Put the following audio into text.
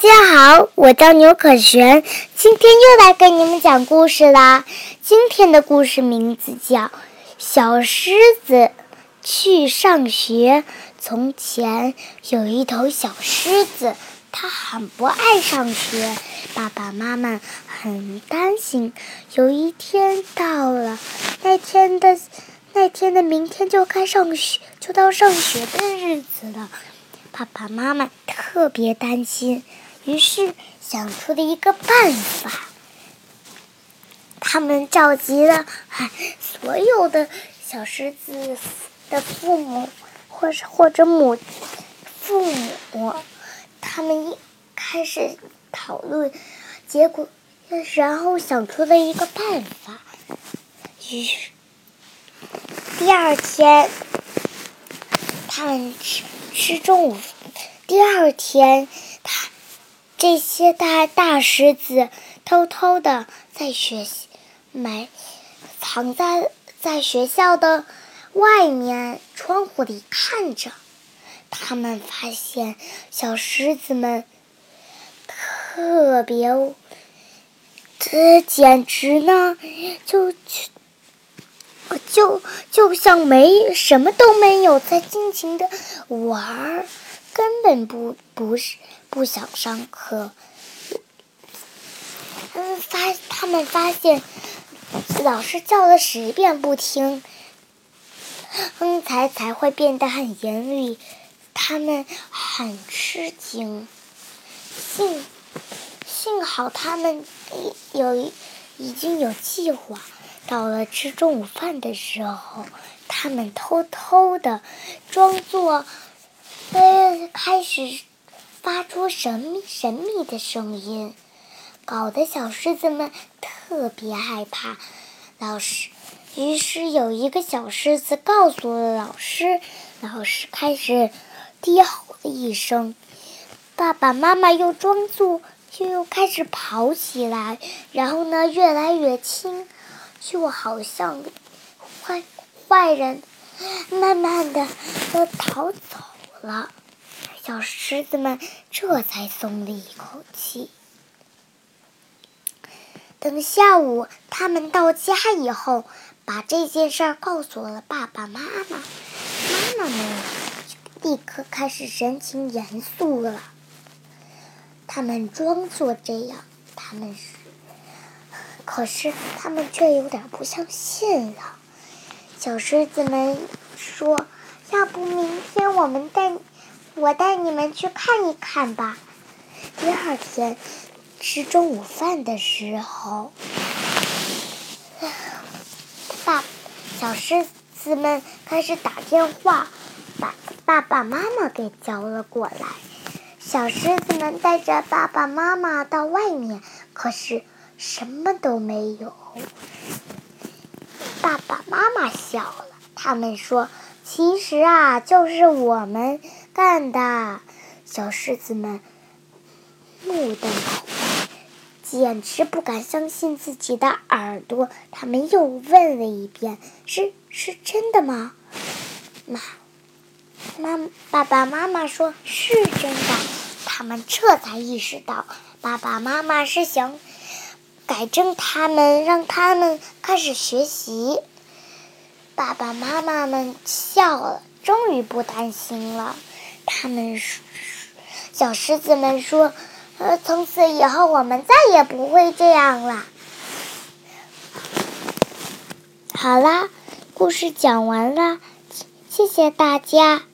大家好，我叫牛可璇，今天又来给你们讲故事啦。今天的故事名字叫《小狮子去上学》。从前有一头小狮子，它很不爱上学，爸爸妈妈很担心。有一天到了，那天的那天的明天就该上学，就到上学的日子了。爸爸妈妈特别担心，于是想出了一个办法。他们召集了所有的小狮子的父母，或是或者母父母，他们一开始讨论，结果然后想出了一个办法。于是第二天，他们吃。吃中午，第二天，这些大大狮子偷偷的在学埋藏在在学校的外面窗户里看着。他们发现小狮子们特别，这简直呢，就就就像没什么都没有，在尽情的玩儿，根本不不是不想上课。嗯，发他们发现老师叫了十遍不听，嗯，才才会变得很严厉。他们很吃惊，幸幸好他们有已经有计划。到了吃中午饭的时候，他们偷偷的装作，呃，开始发出神秘神秘的声音，搞得小狮子们特别害怕。老师，于是有一个小狮子告诉了老师，老师开始低吼了一声，爸爸妈妈又装作又又开始跑起来，然后呢，越来越轻。就好像坏坏人慢慢的都逃走了，小狮子们这才松了一口气。等下午他们到家以后，把这件事告诉了爸爸妈妈，妈妈们立刻开始神情严肃了。他们装作这样，他们是。可是他们却有点不相信了。小狮子们说：“要不明天我们带我带你们去看一看吧。”第二天吃中午饭的时候，爸小狮子们开始打电话，把爸爸妈妈给叫了过来。小狮子们带着爸爸妈妈到外面，可是。什么都没有，爸爸妈妈笑了。他们说：“其实啊，就是我们干的。”小狮子们目瞪口呆，简直不敢相信自己的耳朵。他们又问了一遍：“是是真的吗？”妈妈爸爸妈妈说：“是真的。”他们这才意识到，爸爸妈妈是想。改正他们，让他们开始学习。爸爸妈妈们笑了，终于不担心了。他们说小狮子们说：“呃，从此以后，我们再也不会这样了。”好啦，故事讲完啦，谢谢大家。